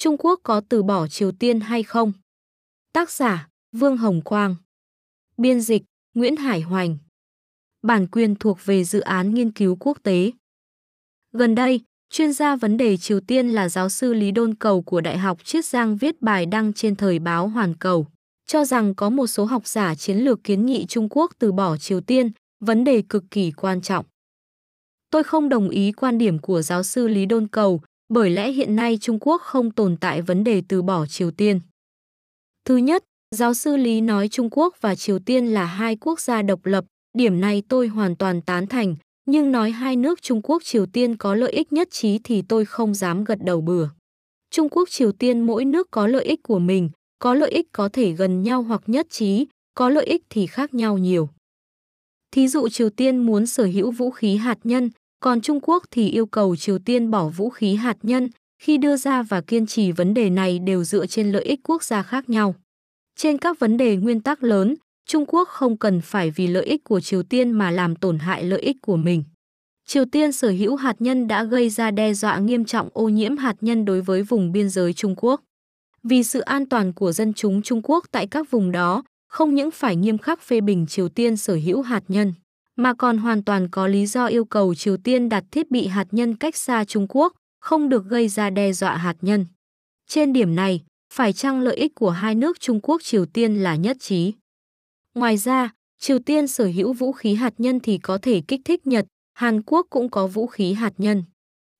Trung Quốc có từ bỏ Triều Tiên hay không? Tác giả Vương Hồng Quang Biên dịch Nguyễn Hải Hoành Bản quyền thuộc về dự án nghiên cứu quốc tế. Gần đây, chuyên gia vấn đề Triều Tiên là giáo sư Lý Đôn Cầu của Đại học Chiết Giang viết bài đăng trên thời báo Hoàn Cầu, cho rằng có một số học giả chiến lược kiến nghị Trung Quốc từ bỏ Triều Tiên, vấn đề cực kỳ quan trọng. Tôi không đồng ý quan điểm của giáo sư Lý Đôn Cầu, bởi lẽ hiện nay Trung Quốc không tồn tại vấn đề từ bỏ Triều Tiên. Thứ nhất, giáo sư Lý nói Trung Quốc và Triều Tiên là hai quốc gia độc lập, điểm này tôi hoàn toàn tán thành, nhưng nói hai nước Trung Quốc Triều Tiên có lợi ích nhất trí thì tôi không dám gật đầu bừa. Trung Quốc Triều Tiên mỗi nước có lợi ích của mình, có lợi ích có thể gần nhau hoặc nhất trí, có lợi ích thì khác nhau nhiều. Thí dụ Triều Tiên muốn sở hữu vũ khí hạt nhân, còn Trung Quốc thì yêu cầu Triều Tiên bỏ vũ khí hạt nhân, khi đưa ra và kiên trì vấn đề này đều dựa trên lợi ích quốc gia khác nhau. Trên các vấn đề nguyên tắc lớn, Trung Quốc không cần phải vì lợi ích của Triều Tiên mà làm tổn hại lợi ích của mình. Triều Tiên sở hữu hạt nhân đã gây ra đe dọa nghiêm trọng ô nhiễm hạt nhân đối với vùng biên giới Trung Quốc. Vì sự an toàn của dân chúng Trung Quốc tại các vùng đó, không những phải nghiêm khắc phê bình Triều Tiên sở hữu hạt nhân, mà còn hoàn toàn có lý do yêu cầu Triều Tiên đặt thiết bị hạt nhân cách xa Trung Quốc, không được gây ra đe dọa hạt nhân. Trên điểm này, phải chăng lợi ích của hai nước Trung Quốc Triều Tiên là nhất trí? Ngoài ra, Triều Tiên sở hữu vũ khí hạt nhân thì có thể kích thích Nhật, Hàn Quốc cũng có vũ khí hạt nhân.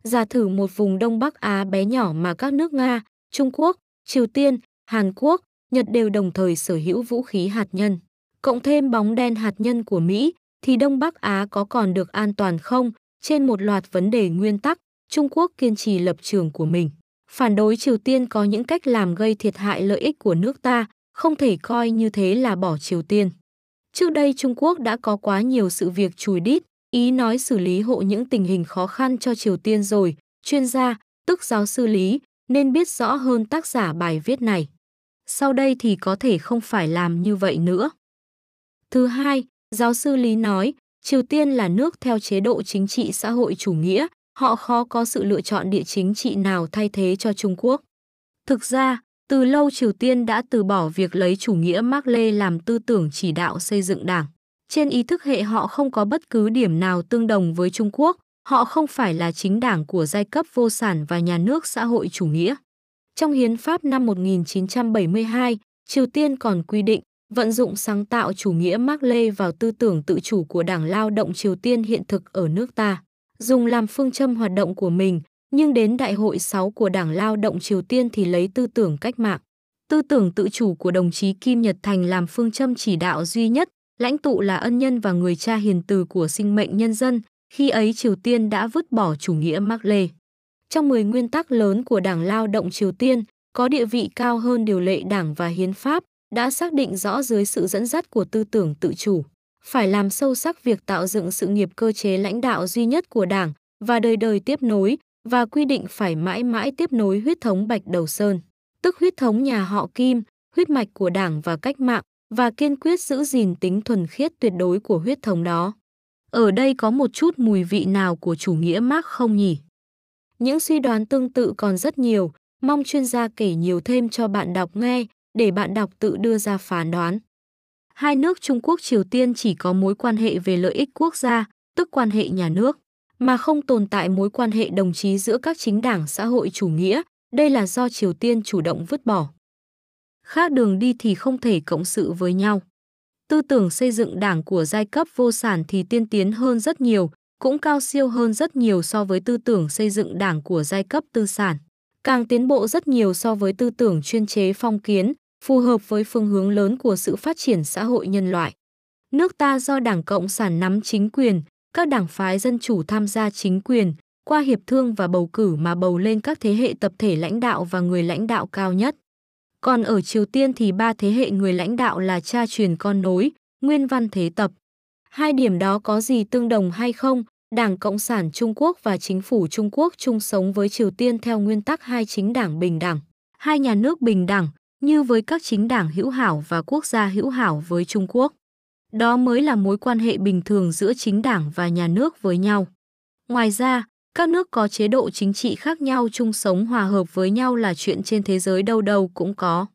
Giả thử một vùng Đông Bắc Á bé nhỏ mà các nước Nga, Trung Quốc, Triều Tiên, Hàn Quốc, Nhật đều đồng thời sở hữu vũ khí hạt nhân. Cộng thêm bóng đen hạt nhân của Mỹ, thì Đông Bắc Á có còn được an toàn không? Trên một loạt vấn đề nguyên tắc, Trung Quốc kiên trì lập trường của mình. Phản đối Triều Tiên có những cách làm gây thiệt hại lợi ích của nước ta, không thể coi như thế là bỏ Triều Tiên. Trước đây Trung Quốc đã có quá nhiều sự việc chùi đít, ý nói xử lý hộ những tình hình khó khăn cho Triều Tiên rồi, chuyên gia, tức giáo sư Lý, nên biết rõ hơn tác giả bài viết này. Sau đây thì có thể không phải làm như vậy nữa. Thứ hai, giáo sư Lý nói, Triều Tiên là nước theo chế độ chính trị xã hội chủ nghĩa, họ khó có sự lựa chọn địa chính trị nào thay thế cho Trung Quốc. Thực ra, từ lâu Triều Tiên đã từ bỏ việc lấy chủ nghĩa Mác Lê làm tư tưởng chỉ đạo xây dựng đảng. Trên ý thức hệ họ không có bất cứ điểm nào tương đồng với Trung Quốc, họ không phải là chính đảng của giai cấp vô sản và nhà nước xã hội chủ nghĩa. Trong Hiến pháp năm 1972, Triều Tiên còn quy định vận dụng sáng tạo chủ nghĩa Mác Lê vào tư tưởng tự chủ của Đảng Lao động Triều Tiên hiện thực ở nước ta, dùng làm phương châm hoạt động của mình, nhưng đến Đại hội 6 của Đảng Lao động Triều Tiên thì lấy tư tưởng cách mạng. Tư tưởng tự chủ của đồng chí Kim Nhật Thành làm phương châm chỉ đạo duy nhất, lãnh tụ là ân nhân và người cha hiền từ của sinh mệnh nhân dân, khi ấy Triều Tiên đã vứt bỏ chủ nghĩa Mác Lê. Trong 10 nguyên tắc lớn của Đảng Lao động Triều Tiên, có địa vị cao hơn điều lệ đảng và hiến pháp, đã xác định rõ dưới sự dẫn dắt của tư tưởng tự chủ, phải làm sâu sắc việc tạo dựng sự nghiệp cơ chế lãnh đạo duy nhất của đảng và đời đời tiếp nối, và quy định phải mãi mãi tiếp nối huyết thống Bạch Đầu Sơn, tức huyết thống nhà họ Kim, huyết mạch của đảng và cách mạng, và kiên quyết giữ gìn tính thuần khiết tuyệt đối của huyết thống đó. Ở đây có một chút mùi vị nào của chủ nghĩa Marx không nhỉ? Những suy đoán tương tự còn rất nhiều, mong chuyên gia kể nhiều thêm cho bạn đọc nghe, để bạn đọc tự đưa ra phán đoán. Hai nước Trung Quốc Triều Tiên chỉ có mối quan hệ về lợi ích quốc gia, tức quan hệ nhà nước, mà không tồn tại mối quan hệ đồng chí giữa các chính đảng xã hội chủ nghĩa, đây là do Triều Tiên chủ động vứt bỏ. Khác đường đi thì không thể cộng sự với nhau. Tư tưởng xây dựng đảng của giai cấp vô sản thì tiên tiến hơn rất nhiều, cũng cao siêu hơn rất nhiều so với tư tưởng xây dựng đảng của giai cấp tư sản. Càng tiến bộ rất nhiều so với tư tưởng chuyên chế phong kiến, phù hợp với phương hướng lớn của sự phát triển xã hội nhân loại. Nước ta do Đảng Cộng sản nắm chính quyền, các đảng phái dân chủ tham gia chính quyền, qua hiệp thương và bầu cử mà bầu lên các thế hệ tập thể lãnh đạo và người lãnh đạo cao nhất. Còn ở Triều Tiên thì ba thế hệ người lãnh đạo là cha truyền con nối, nguyên văn thế tập. Hai điểm đó có gì tương đồng hay không? Đảng Cộng sản Trung Quốc và chính phủ Trung Quốc chung sống với Triều Tiên theo nguyên tắc hai chính đảng bình đẳng, hai nhà nước bình đẳng, như với các chính đảng hữu hảo và quốc gia hữu hảo với Trung Quốc. Đó mới là mối quan hệ bình thường giữa chính đảng và nhà nước với nhau. Ngoài ra, Các nước có chế độ chính trị khác nhau chung sống hòa hợp với nhau là chuyện trên thế giới đâu đâu cũng có.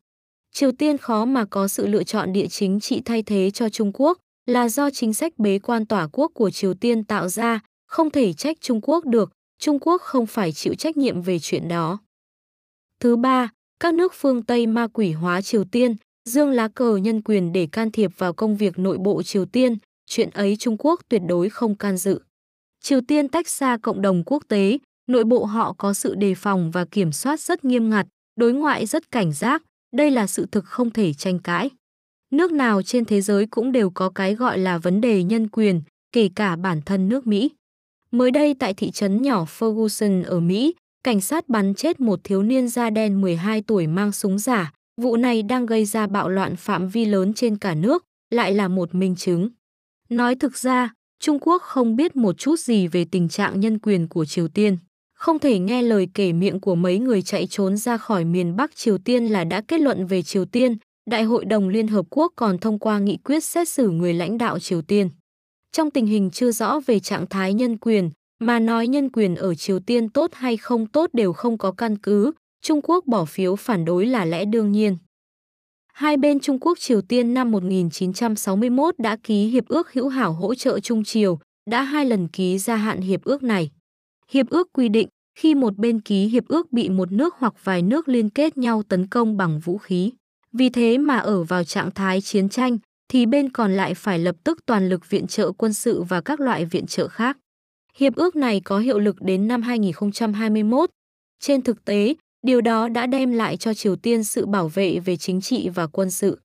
Triều Tiên khó mà có sự lựa chọn địa chính trị thay thế cho Trung Quốc là do chính sách bế quan tỏa quốc của Triều Tiên tạo ra, không thể trách Trung Quốc được, Trung Quốc không phải chịu trách nhiệm về chuyện đó. Thứ ba, các nước phương Tây ma quỷ hóa Triều Tiên, dương lá cờ nhân quyền để can thiệp vào công việc nội bộ Triều Tiên, chuyện ấy Trung Quốc tuyệt đối không can dự. Triều Tiên tách xa cộng đồng quốc tế, nội bộ họ có sự đề phòng và kiểm soát rất nghiêm ngặt, đối ngoại rất cảnh giác, đây là sự thực không thể tranh cãi. Nước nào trên thế giới cũng đều có cái gọi là vấn đề nhân quyền, kể cả bản thân nước Mỹ. Mới đây tại thị trấn nhỏ Ferguson ở Mỹ, cảnh sát bắn chết một thiếu niên da đen 12 tuổi mang súng giả. Vụ này đang gây ra bạo loạn phạm vi lớn trên cả nước, lại là một minh chứng. Nói thực ra, Trung Quốc không biết một chút gì về tình trạng nhân quyền của Triều Tiên. Không thể nghe lời kể miệng của mấy người chạy trốn ra khỏi miền Bắc Triều Tiên là đã kết luận về Triều Tiên, Đại hội đồng Liên Hợp Quốc còn thông qua nghị quyết xét xử người lãnh đạo Triều Tiên. Trong tình hình chưa rõ về trạng thái nhân quyền, mà nói nhân quyền ở Triều Tiên tốt hay không tốt đều không có căn cứ, Trung Quốc bỏ phiếu phản đối là lẽ đương nhiên. Hai bên Trung Quốc Triều Tiên năm 1961 đã ký Hiệp ước hữu hảo hỗ trợ Trung Triều, đã hai lần ký gia hạn hiệp ước này. Hiệp ước quy định, khi một bên ký hiệp ước bị một nước hoặc vài nước liên kết nhau tấn công bằng vũ khí. Vì thế mà ở vào trạng thái chiến tranh, thì bên còn lại phải lập tức toàn lực viện trợ quân sự và các loại viện trợ khác. Hiệp ước này có hiệu lực đến năm 2021. Trên thực tế, điều đó đã đem lại cho Triều Tiên sự bảo vệ về chính trị và quân sự.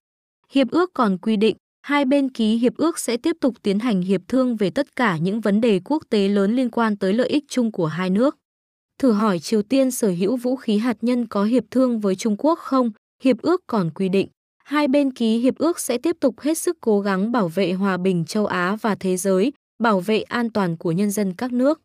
Hiệp ước còn quy định, hai bên ký hiệp ước sẽ tiếp tục tiến hành hiệp thương về tất cả những vấn đề quốc tế lớn liên quan tới lợi ích chung của hai nước. Thử hỏi Triều Tiên sở hữu vũ khí hạt nhân có hiệp thương với Trung Quốc không? Hiệp ước còn quy định, hai bên ký hiệp ước sẽ tiếp tục hết sức cố gắng bảo vệ hòa bình châu Á và thế giới, bảo vệ an toàn của nhân dân các nước.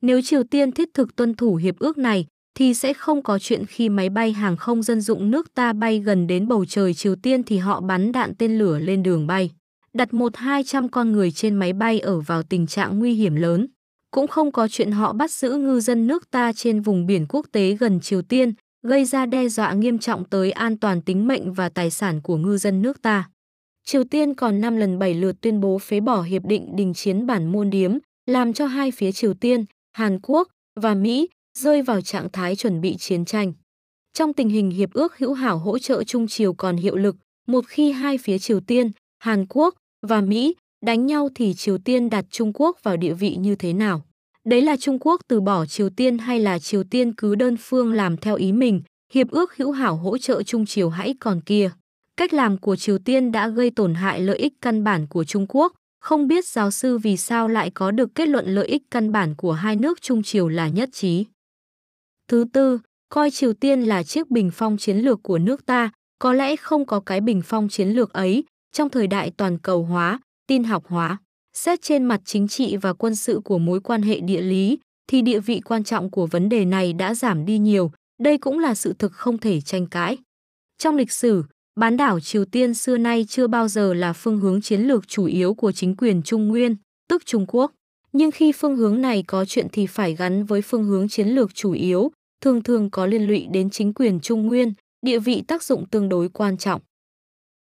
Nếu Triều Tiên thiết thực tuân thủ hiệp ước này, thì sẽ không có chuyện khi máy bay hàng không dân dụng nước ta bay gần đến bầu trời Triều Tiên thì họ bắn đạn tên lửa lên đường bay. Đặt một hai trăm con người trên máy bay ở vào tình trạng nguy hiểm lớn. Cũng không có chuyện họ bắt giữ ngư dân nước ta trên vùng biển quốc tế gần Triều Tiên, gây ra đe dọa nghiêm trọng tới an toàn tính mệnh và tài sản của ngư dân nước ta. Triều Tiên còn 5 lần 7 lượt tuyên bố phế bỏ hiệp định đình chiến bản môn điếm, làm cho hai phía Triều Tiên, Hàn Quốc và Mỹ rơi vào trạng thái chuẩn bị chiến tranh. Trong tình hình hiệp ước hữu hảo hỗ trợ Trung Triều còn hiệu lực, một khi hai phía Triều Tiên, Hàn Quốc và Mỹ đánh nhau thì Triều Tiên đặt Trung Quốc vào địa vị như thế nào? Đấy là Trung Quốc từ bỏ Triều Tiên hay là Triều Tiên cứ đơn phương làm theo ý mình, hiệp ước hữu hảo hỗ trợ Trung Triều hãy còn kia. Cách làm của Triều Tiên đã gây tổn hại lợi ích căn bản của Trung Quốc, không biết giáo sư vì sao lại có được kết luận lợi ích căn bản của hai nước Trung Triều là nhất trí. Thứ tư, coi Triều Tiên là chiếc bình phong chiến lược của nước ta, có lẽ không có cái bình phong chiến lược ấy trong thời đại toàn cầu hóa, tin học hóa. Xét trên mặt chính trị và quân sự của mối quan hệ địa lý, thì địa vị quan trọng của vấn đề này đã giảm đi nhiều, đây cũng là sự thực không thể tranh cãi. Trong lịch sử, bán đảo Triều Tiên xưa nay chưa bao giờ là phương hướng chiến lược chủ yếu của chính quyền Trung Nguyên, tức Trung Quốc. Nhưng khi phương hướng này có chuyện thì phải gắn với phương hướng chiến lược chủ yếu, thường thường có liên lụy đến chính quyền Trung Nguyên, địa vị tác dụng tương đối quan trọng.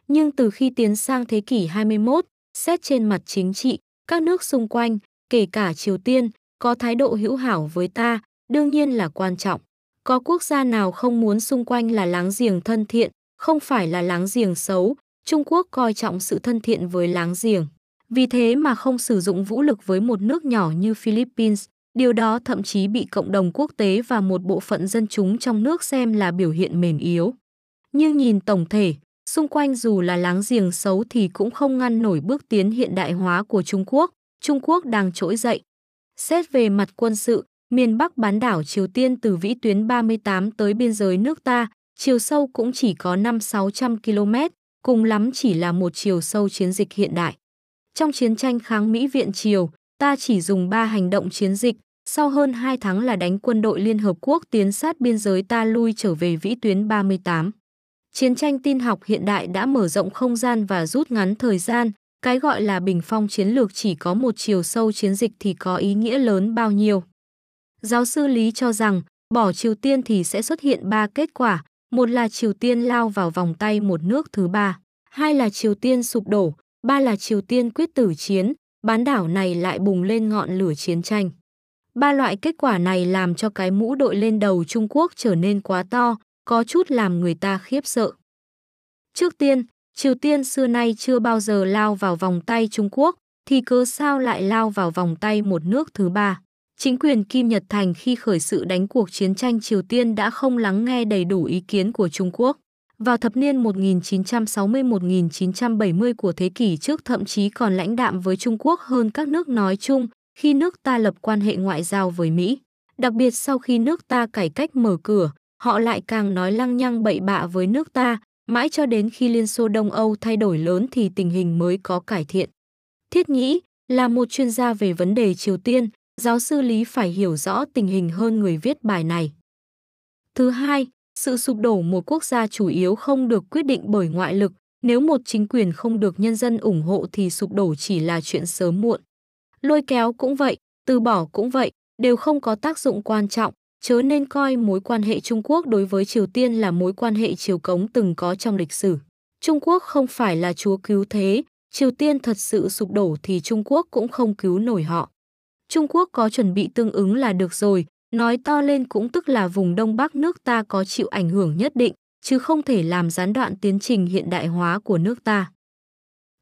Nhưng từ khi tiến sang thế kỷ 21, xét trên mặt chính trị, các nước xung quanh, kể cả Triều Tiên, có thái độ hữu hảo với ta, đương nhiên là quan trọng. Có quốc gia nào không muốn xung quanh là láng giềng thân thiện, không phải là láng giềng xấu, Trung Quốc coi trọng sự thân thiện với láng giềng. Vì thế mà không sử dụng vũ lực với một nước nhỏ như Philippines, điều đó thậm chí bị cộng đồng quốc tế và một bộ phận dân chúng trong nước xem là biểu hiện mềm yếu. Nhưng nhìn tổng thể, xung quanh dù là láng giềng xấu thì cũng không ngăn nổi bước tiến hiện đại hóa của Trung Quốc, Trung Quốc đang trỗi dậy. Xét về mặt quân sự, miền Bắc bán đảo Triều Tiên từ vĩ tuyến 38 tới biên giới nước ta, chiều sâu cũng chỉ có 5-600 km, cùng lắm chỉ là một chiều sâu chiến dịch hiện đại. Trong chiến tranh kháng Mỹ viện Triều, ta chỉ dùng 3 hành động chiến dịch, sau hơn 2 tháng là đánh quân đội Liên Hợp Quốc tiến sát biên giới ta lui trở về vĩ tuyến 38. Chiến tranh tin học hiện đại đã mở rộng không gian và rút ngắn thời gian, cái gọi là bình phong chiến lược chỉ có một chiều sâu chiến dịch thì có ý nghĩa lớn bao nhiêu. Giáo sư Lý cho rằng, bỏ Triều Tiên thì sẽ xuất hiện ba kết quả, một là Triều Tiên lao vào vòng tay một nước thứ ba, hai là Triều Tiên sụp đổ, ba là Triều Tiên quyết tử chiến, bán đảo này lại bùng lên ngọn lửa chiến tranh. Ba loại kết quả này làm cho cái mũ đội lên đầu Trung Quốc trở nên quá to, có chút làm người ta khiếp sợ. Trước tiên, Triều Tiên xưa nay chưa bao giờ lao vào vòng tay Trung Quốc, thì cớ sao lại lao vào vòng tay một nước thứ ba. Chính quyền Kim Nhật Thành khi khởi sự đánh cuộc chiến tranh Triều Tiên đã không lắng nghe đầy đủ ý kiến của Trung Quốc. Vào thập niên 1960-1970 của thế kỷ trước thậm chí còn lãnh đạm với Trung Quốc hơn các nước nói chung khi nước ta lập quan hệ ngoại giao với Mỹ. Đặc biệt sau khi nước ta cải cách mở cửa, họ lại càng nói lăng nhăng bậy bạ với nước ta, mãi cho đến khi Liên Xô Đông Âu thay đổi lớn thì tình hình mới có cải thiện. Thiết nghĩ, là một chuyên gia về vấn đề Triều Tiên, giáo sư Lý phải hiểu rõ tình hình hơn người viết bài này. Thứ hai, sự sụp đổ một quốc gia chủ yếu không được quyết định bởi ngoại lực, nếu một chính quyền không được nhân dân ủng hộ thì sụp đổ chỉ là chuyện sớm muộn. Lôi kéo cũng vậy, từ bỏ cũng vậy, đều không có tác dụng quan trọng, chớ nên coi mối quan hệ Trung Quốc đối với Triều Tiên là mối quan hệ chiều cống từng có trong lịch sử. Trung Quốc không phải là chúa cứu thế, Triều Tiên thật sự sụp đổ thì Trung Quốc cũng không cứu nổi họ. Trung Quốc có chuẩn bị tương ứng là được rồi, nói to lên cũng tức là vùng Đông Bắc nước ta có chịu ảnh hưởng nhất định, chứ không thể làm gián đoạn tiến trình hiện đại hóa của nước ta.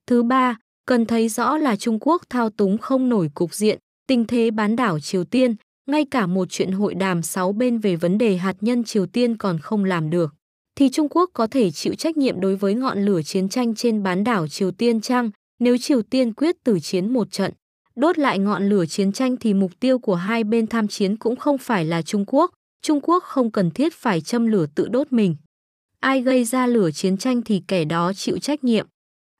Thứ ba, cần thấy rõ là Trung Quốc thao túng không nổi cục diện, tình thế bán đảo Triều Tiên, ngay cả một chuyện hội đàm sáu bên về vấn đề hạt nhân Triều Tiên còn không làm được. Thì Trung Quốc có thể chịu trách nhiệm đối với ngọn lửa chiến tranh trên bán đảo Triều Tiên chăng nếu Triều Tiên quyết tử chiến một trận. Đốt lại ngọn lửa chiến tranh thì mục tiêu của hai bên tham chiến cũng không phải là Trung Quốc. Trung Quốc không cần thiết phải châm lửa tự đốt mình. Ai gây ra lửa chiến tranh thì kẻ đó chịu trách nhiệm.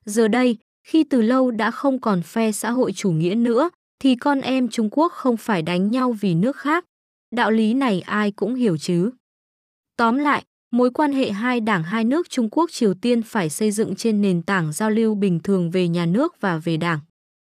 Giờ đây, khi từ lâu đã không còn phe xã hội chủ nghĩa nữa, thì con em Trung Quốc không phải đánh nhau vì nước khác. Đạo lý này ai cũng hiểu chứ. Tóm lại, mối quan hệ hai đảng hai nước Trung Quốc Triều Tiên phải xây dựng trên nền tảng giao lưu bình thường về nhà nước và về đảng.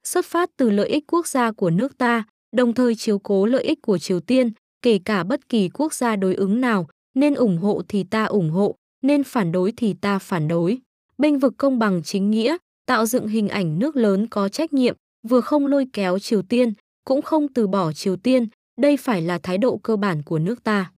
Xuất phát từ lợi ích quốc gia của nước ta, đồng thời chiếu cố lợi ích của Triều Tiên, kể cả bất kỳ quốc gia đối ứng nào, nên ủng hộ thì ta ủng hộ, nên phản đối thì ta phản đối. Bênh vực công bằng chính nghĩa, tạo dựng hình ảnh nước lớn có trách nhiệm, vừa không lôi kéo Triều Tiên, cũng không từ bỏ Triều Tiên, đây phải là thái độ cơ bản của nước ta.